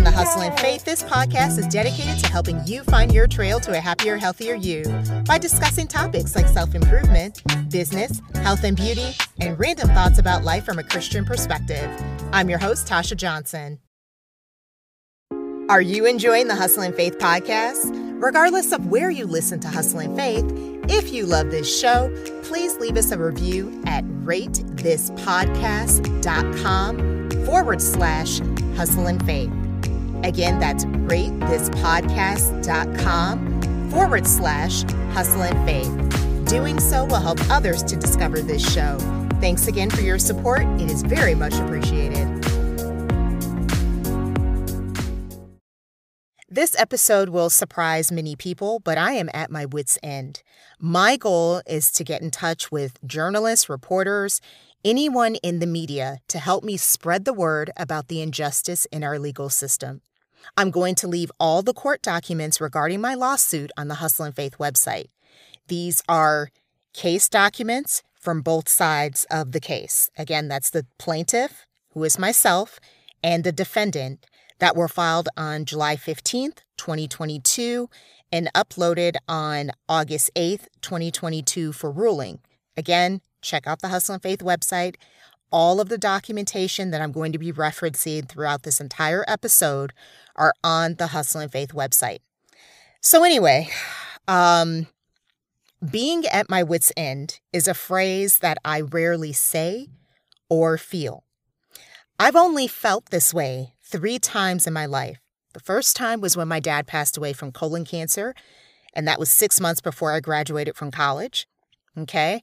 On the Hustle and Faith, this podcast is dedicated to helping you find your trail to a happier, healthier you by discussing topics like self improvement, business, health and beauty, and random thoughts about life from a Christian perspective. I'm your host, Tasha Johnson. Are you enjoying the Hustle and Faith podcast? Regardless of where you listen to Hustle and Faith, if you love this show, please leave us a review at ratethispodcast.com forward slash hustle and faith. Again, that's ratethispodcast.com forward slash hustle and faith. Doing so will help others to discover this show. Thanks again for your support. It is very much appreciated. This episode will surprise many people, but I am at my wits' end. My goal is to get in touch with journalists, reporters, anyone in the media to help me spread the word about the injustice in our legal system. I'm going to leave all the court documents regarding my lawsuit on the Hustle and Faith website. These are case documents from both sides of the case. Again, that's the plaintiff, who is myself, and the defendant that were filed on July 15th, 2022, and uploaded on August 8th, 2022 for ruling. Again, check out the Hustle and Faith website. All of the documentation that I'm going to be referencing throughout this entire episode are on the Hustle and Faith website. So, anyway, um, being at my wits' end is a phrase that I rarely say or feel. I've only felt this way three times in my life. The first time was when my dad passed away from colon cancer, and that was six months before I graduated from college. Okay.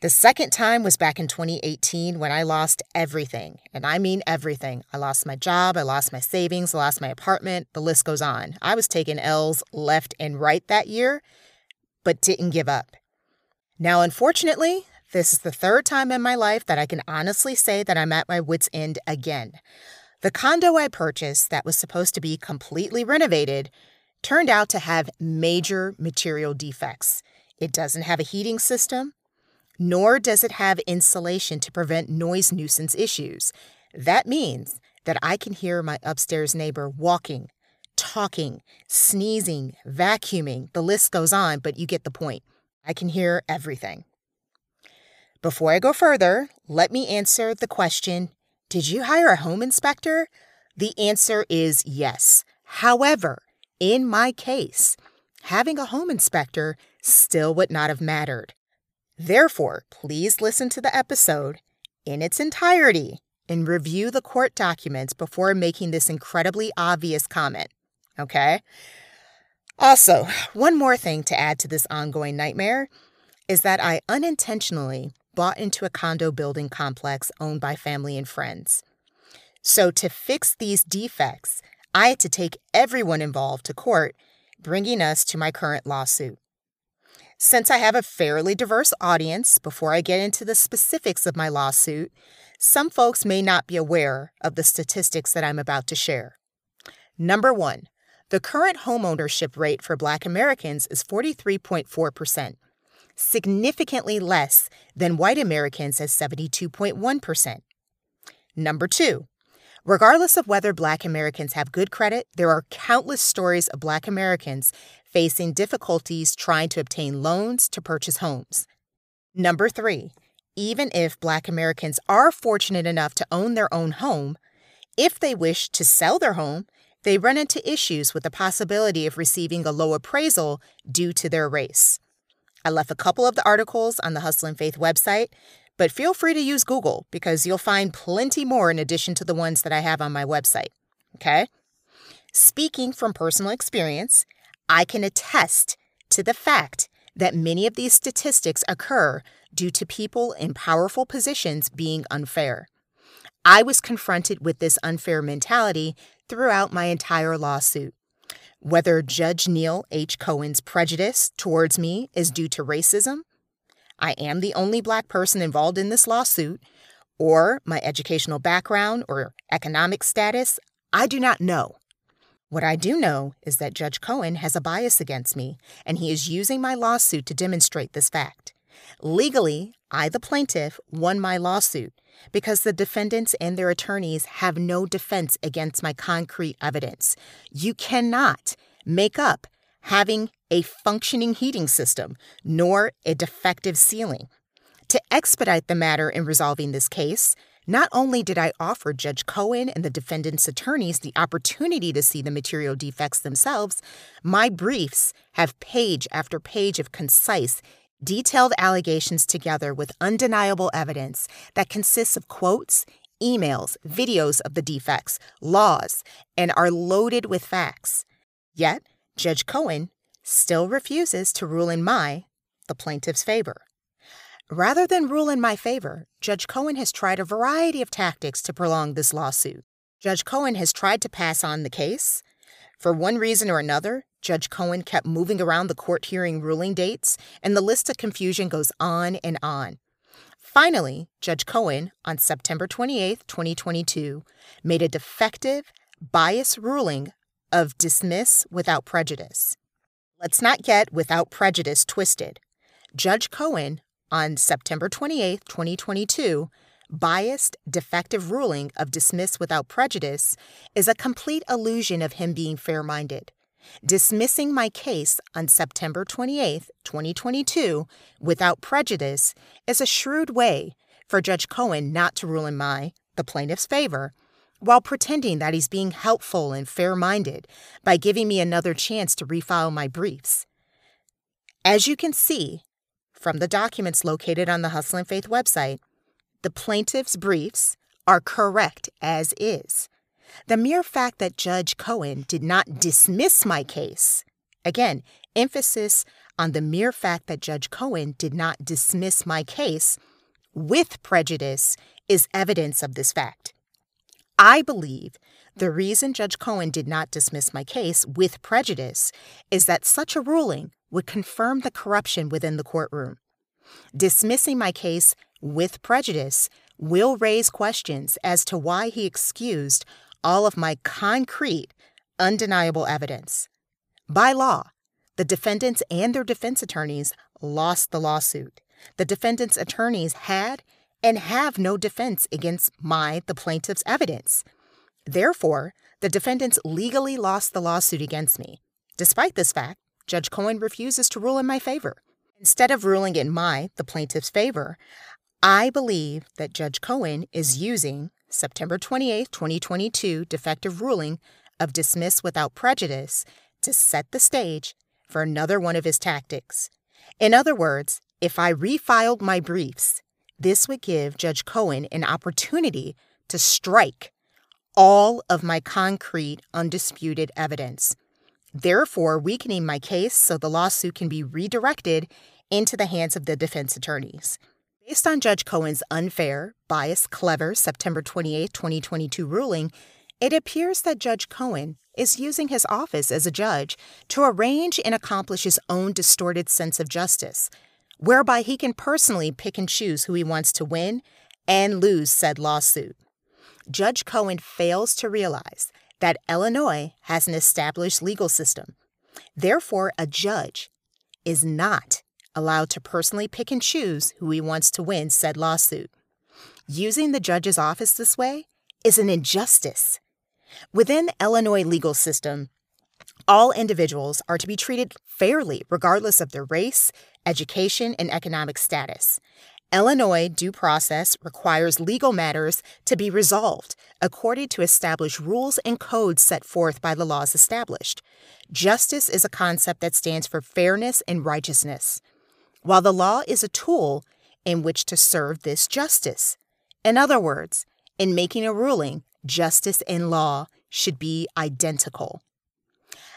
The second time was back in 2018 when I lost everything. And I mean everything. I lost my job, I lost my savings, I lost my apartment, the list goes on. I was taking L's left and right that year, but didn't give up. Now, unfortunately, this is the third time in my life that I can honestly say that I'm at my wits' end again. The condo I purchased, that was supposed to be completely renovated, turned out to have major material defects. It doesn't have a heating system, nor does it have insulation to prevent noise nuisance issues. That means that I can hear my upstairs neighbor walking, talking, sneezing, vacuuming. The list goes on, but you get the point. I can hear everything. Before I go further, let me answer the question did you hire a home inspector? The answer is yes. However, in my case, having a home inspector still would not have mattered. Therefore, please listen to the episode in its entirety and review the court documents before making this incredibly obvious comment. Okay? Also, one more thing to add to this ongoing nightmare is that I unintentionally bought into a condo building complex owned by family and friends. So, to fix these defects, I had to take everyone involved to court, bringing us to my current lawsuit. Since I have a fairly diverse audience, before I get into the specifics of my lawsuit, some folks may not be aware of the statistics that I'm about to share. Number one, the current homeownership rate for Black Americans is 43.4% significantly less than white Americans at 72.1%. Number two, regardless of whether Black Americans have good credit, there are countless stories of Black Americans facing difficulties trying to obtain loans to purchase homes. Number three, even if Black Americans are fortunate enough to own their own home, if they wish to sell their home, they run into issues with the possibility of receiving a low appraisal due to their race. I left a couple of the articles on the Hustle and Faith website, but feel free to use Google because you'll find plenty more in addition to the ones that I have on my website. Okay? Speaking from personal experience, I can attest to the fact that many of these statistics occur due to people in powerful positions being unfair. I was confronted with this unfair mentality throughout my entire lawsuit. Whether Judge Neil H. Cohen's prejudice towards me is due to racism, I am the only Black person involved in this lawsuit, or my educational background or economic status, I do not know. What I do know is that Judge Cohen has a bias against me, and he is using my lawsuit to demonstrate this fact. Legally, I, the plaintiff, won my lawsuit because the defendants and their attorneys have no defense against my concrete evidence. You cannot make up having a functioning heating system nor a defective ceiling. To expedite the matter in resolving this case, not only did I offer Judge Cohen and the defendant's attorneys the opportunity to see the material defects themselves, my briefs have page after page of concise, detailed allegations together with undeniable evidence that consists of quotes, emails, videos of the defects, laws, and are loaded with facts. Yet, Judge Cohen still refuses to rule in my, the plaintiff's favor. Rather than rule in my favor, Judge Cohen has tried a variety of tactics to prolong this lawsuit. Judge Cohen has tried to pass on the case. For one reason or another, Judge Cohen kept moving around the court hearing ruling dates, and the list of confusion goes on and on. Finally, Judge Cohen, on September 28, 2022, made a defective, biased ruling of dismiss without prejudice. Let's not get without prejudice twisted. Judge Cohen, on September 28, 2022, biased, defective ruling of dismiss without prejudice is a complete illusion of him being fair minded. Dismissing my case on September 28, 2022, without prejudice is a shrewd way for Judge Cohen not to rule in my, the plaintiff's, favor, while pretending that he's being helpful and fair minded by giving me another chance to refile my briefs. As you can see from the documents located on the Hustle and Faith website, the plaintiff's briefs are correct as is. The mere fact that Judge Cohen did not dismiss my case, again, emphasis on the mere fact that Judge Cohen did not dismiss my case with prejudice is evidence of this fact. I believe the reason Judge Cohen did not dismiss my case with prejudice is that such a ruling would confirm the corruption within the courtroom. Dismissing my case with prejudice will raise questions as to why he excused all of my concrete, undeniable evidence. By law, the defendants and their defense attorneys lost the lawsuit. The defendants' attorneys had and have no defense against my, the plaintiff's, evidence. Therefore, the defendants legally lost the lawsuit against me. Despite this fact, Judge Cohen refuses to rule in my favor. Instead of ruling in my, the plaintiff's, favor, I believe that Judge Cohen is using September 28, 2022 defective ruling of dismiss without prejudice to set the stage for another one of his tactics. In other words, if I refiled my briefs, this would give Judge Cohen an opportunity to strike all of my concrete, undisputed evidence, therefore weakening my case so the lawsuit can be redirected into the hands of the defense attorneys. Based on Judge Cohen's unfair, biased, clever September 28, 2022 ruling, it appears that Judge Cohen is using his office as a judge to arrange and accomplish his own distorted sense of justice, whereby he can personally pick and choose who he wants to win and lose said lawsuit. Judge Cohen fails to realize that Illinois has an established legal system. Therefore, a judge is not allowed to personally pick and choose who he wants to win said lawsuit. Using the judge's office this way is an injustice. Within the Illinois legal system, all individuals are to be treated fairly regardless of their race, education, and economic status. Illinois due process requires legal matters to be resolved according to established rules and codes set forth by the laws established. Justice is a concept that stands for fairness and righteousness while the law is a tool in which to serve this justice. In other words, in making a ruling, justice and law should be identical.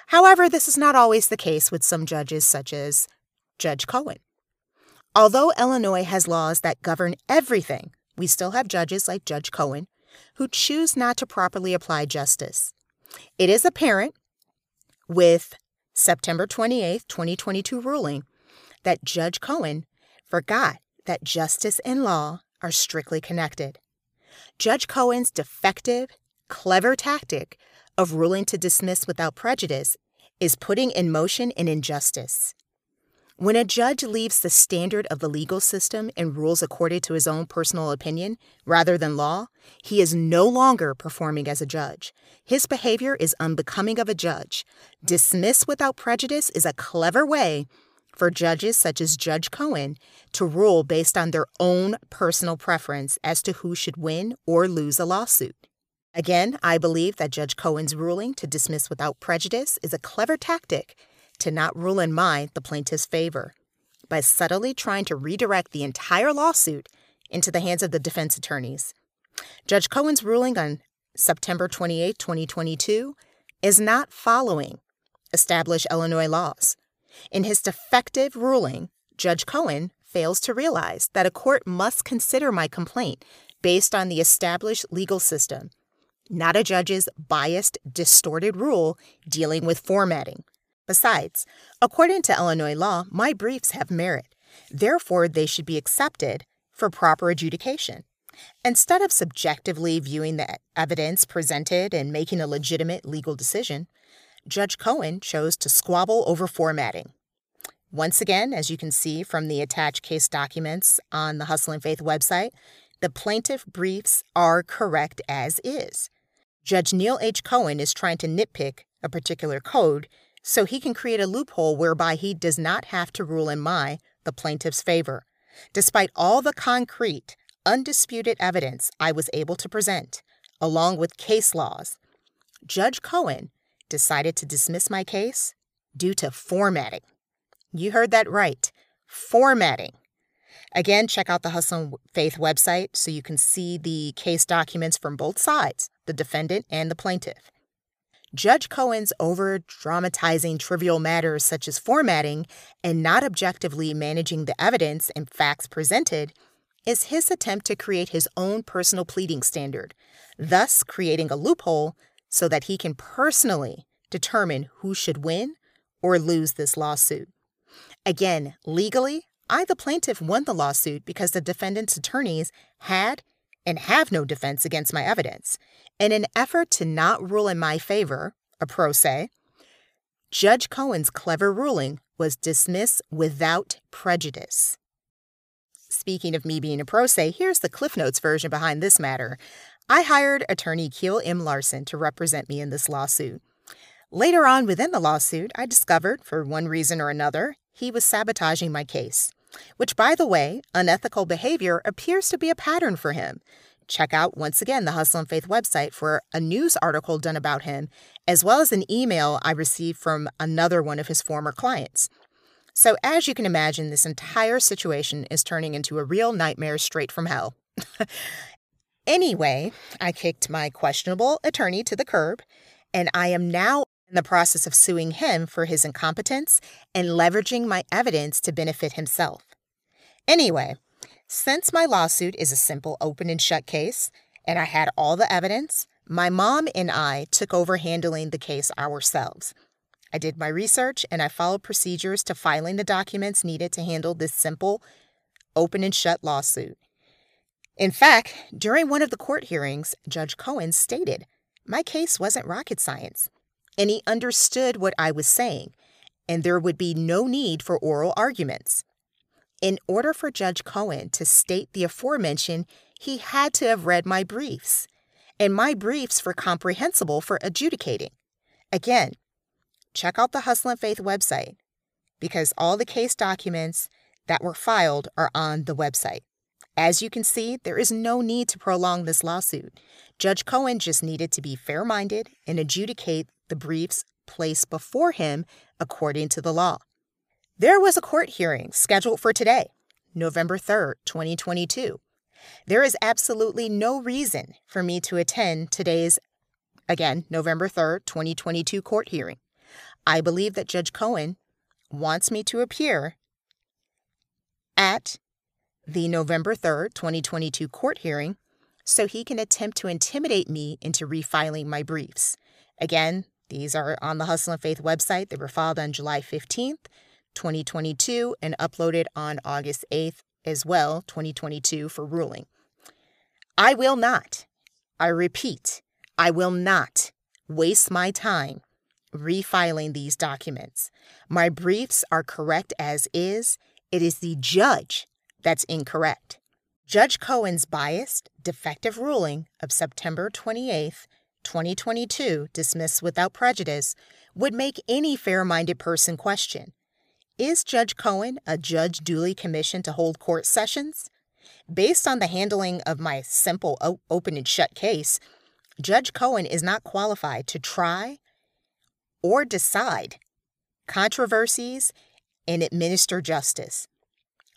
However, this is not always the case with some judges, such as Judge Cohen. Although Illinois has laws that govern everything, we still have judges like Judge Cohen who choose not to properly apply justice. It is apparent with September 28, 2022 ruling that Judge Cohen forgot that justice and law are strictly connected. Judge Cohen's defective, clever tactic of ruling to dismiss without prejudice is putting in motion an injustice. When a judge leaves the standard of the legal system and rules according to his own personal opinion rather than law, he is no longer performing as a judge. His behavior is unbecoming of a judge. Dismiss without prejudice is a clever way for judges such as Judge Cohen to rule based on their own personal preference as to who should win or lose a lawsuit. Again, I believe that Judge Cohen's ruling to dismiss without prejudice is a clever tactic to not rule in my, the plaintiff's favor, by subtly trying to redirect the entire lawsuit into the hands of the defense attorneys. Judge Cohen's ruling on September 28, 2022, is not following established Illinois laws. In his defective ruling, Judge Cohen fails to realize that a court must consider my complaint based on the established legal system, not a judge's biased, distorted rule dealing with formatting. Besides, according to Illinois law, my briefs have merit. Therefore, they should be accepted for proper adjudication. Instead of subjectively viewing the evidence presented and making a legitimate legal decision, Judge Cohen chose to squabble over formatting. Once again, as you can see from the attached case documents on the Hustle and Faith website, the plaintiff briefs are correct as is. Judge Neil H. Cohen is trying to nitpick a particular code so he can create a loophole whereby he does not have to rule in my, the plaintiff's favor. Despite all the concrete, undisputed evidence I was able to present, along with case laws, Judge Cohen decided to dismiss my case due to formatting. You heard that right formatting. Again, check out the Hustle and Faith website so you can see the case documents from both sides, the defendant and the plaintiff. Judge Cohen's over dramatizing trivial matters such as formatting and not objectively managing the evidence and facts presented is his attempt to create his own personal pleading standard, thus creating a loophole so that he can personally determine who should win or lose this lawsuit. Again, legally, I, the plaintiff, won the lawsuit because the defendant's attorneys had and have no defense against my evidence. In an effort to not rule in my favor, a pro se, Judge Cohen's clever ruling was dismissed without prejudice. Speaking of me being a pro se, here's the Cliff Notes version behind this matter. I hired attorney Keel M. Larson to represent me in this lawsuit. Later on within the lawsuit, I discovered, for one reason or another, he was sabotaging my case, which, by the way, unethical behavior appears to be a pattern for him. Check out once again the Hustle and Faith website for a news article done about him, as well as an email I received from another one of his former clients. So, as you can imagine, this entire situation is turning into a real nightmare straight from hell. Anyway, I kicked my questionable attorney to the curb, and I am now in the process of suing him for his incompetence and leveraging my evidence to benefit himself. Anyway, since my lawsuit is a simple open and shut case, and I had all the evidence, my mom and I took over handling the case ourselves. I did my research and I followed procedures to filing the documents needed to handle this simple open and shut lawsuit. In fact, during one of the court hearings, Judge Cohen stated, My case wasn't rocket science, and he understood what I was saying, and there would be no need for oral arguments. In order for Judge Cohen to state the aforementioned, he had to have read my briefs, and my briefs were comprehensible for adjudicating. Again, check out the Hustle and Faith website because all the case documents that were filed are on the website. As you can see, there is no need to prolong this lawsuit. Judge Cohen just needed to be fair minded and adjudicate the briefs placed before him according to the law. There was a court hearing scheduled for today, November 3rd, 2022. There is absolutely no reason for me to attend today's, again, November 3rd, 2022 court hearing. I believe that Judge Cohen wants me to appear at the November 3rd, 2022 court hearing so he can attempt to intimidate me into refiling my briefs. Again, these are on the Hustle and Faith website. They were filed on July 15th, 2022, and uploaded on August 8th as well, 2022, for ruling. I will not, I repeat, I will not waste my time refiling these documents. My briefs are correct as is. It is the judge that's incorrect. Judge Cohen's biased, defective ruling of September 28, 2022, dismissed without prejudice, would make any fair minded person question Is Judge Cohen a judge duly commissioned to hold court sessions? Based on the handling of my simple open and shut case, Judge Cohen is not qualified to try or decide controversies and administer justice.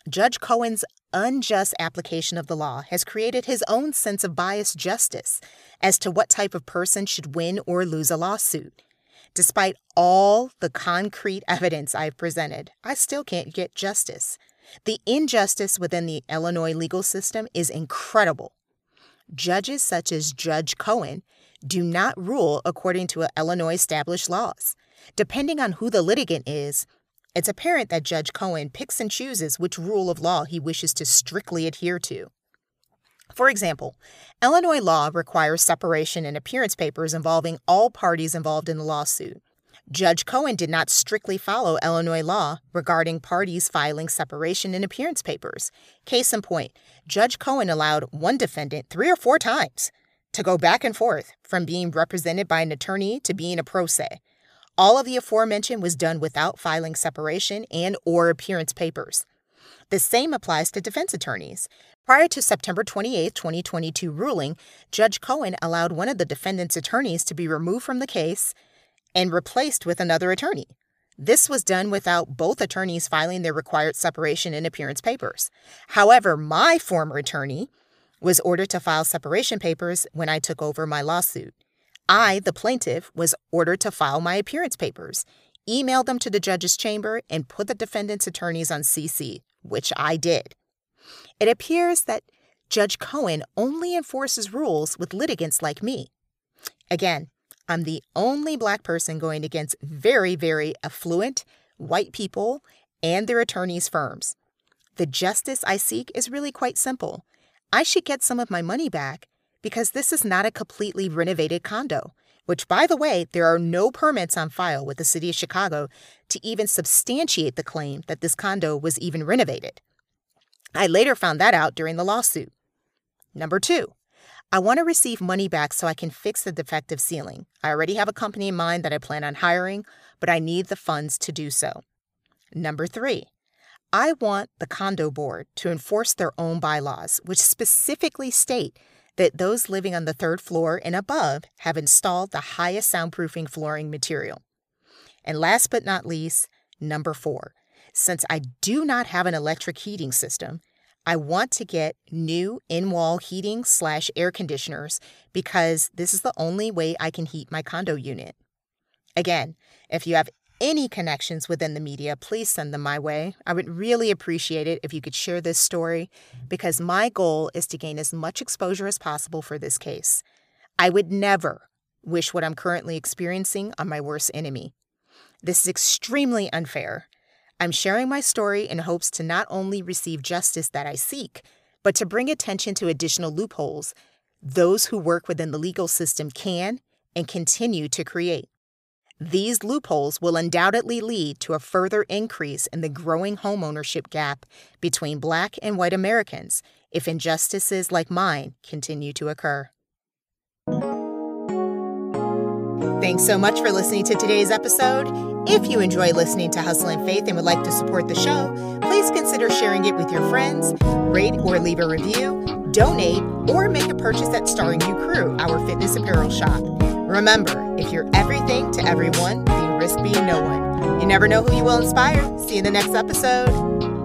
Judge Cohen's unjust application of the law has created his own sense of biased justice as to what type of person should win or lose a lawsuit. Despite all the concrete evidence I've presented, I still can't get justice. The injustice within the Illinois legal system is incredible. Judges such as Judge Cohen do not rule according to Illinois established laws. Depending on who the litigant is, it's apparent that Judge Cohen picks and chooses which rule of law he wishes to strictly adhere to. For example, Illinois law requires separation in appearance papers involving all parties involved in the lawsuit. Judge Cohen did not strictly follow Illinois law regarding parties filing separation in appearance papers. Case in point, Judge Cohen allowed one defendant three or four times to go back and forth from being represented by an attorney to being a pro se. All of the aforementioned was done without filing separation and or appearance papers. The same applies to defense attorneys. Prior to September 28, 2022 ruling, Judge Cohen allowed one of the defendant's attorneys to be removed from the case and replaced with another attorney. This was done without both attorneys filing their required separation and appearance papers. However, my former attorney was ordered to file separation papers when I took over my lawsuit. I, the plaintiff, was ordered to file my appearance papers, email them to the judge's chamber, and put the defendant's attorneys on CC, which I did. It appears that Judge Cohen only enforces rules with litigants like me. Again, I'm the only black person going against very, very affluent white people and their attorneys' firms. The justice I seek is really quite simple. I should get some of my money back because this is not a completely renovated condo, which, by the way, there are no permits on file with the city of Chicago to even substantiate the claim that this condo was even renovated. I later found that out during the lawsuit. Number two, I want to receive money back so I can fix the defective ceiling. I already have a company in mind that I plan on hiring, but I need the funds to do so. Number three, I want the condo board to enforce their own bylaws, which specifically state that those living on the third floor and above have installed the highest soundproofing flooring material. And last but not least, number four, since I do not have an electric heating system, I want to get new in wall heating slash air conditioners because this is the only way I can heat my condo unit. Again, if you have any connections within the media, please send them my way. I would really appreciate it if you could share this story because my goal is to gain as much exposure as possible for this case. I would never wish what I'm currently experiencing on my worst enemy. This is extremely unfair. I'm sharing my story in hopes to not only receive justice that I seek, but to bring attention to additional loopholes those who work within the legal system can and continue to create. These loopholes will undoubtedly lead to a further increase in the growing homeownership gap between Black and white Americans if injustices like mine continue to occur. Thanks so much for listening to today's episode. If you enjoy listening to Hustle and Faith and would like to support the show, please consider sharing it with your friends, rate or leave a review, donate, or make a purchase at Starring You Crew, our fitness apparel shop. Remember, if you're everything to everyone, then risk being no one. You never know who you will inspire. See you in the next episode.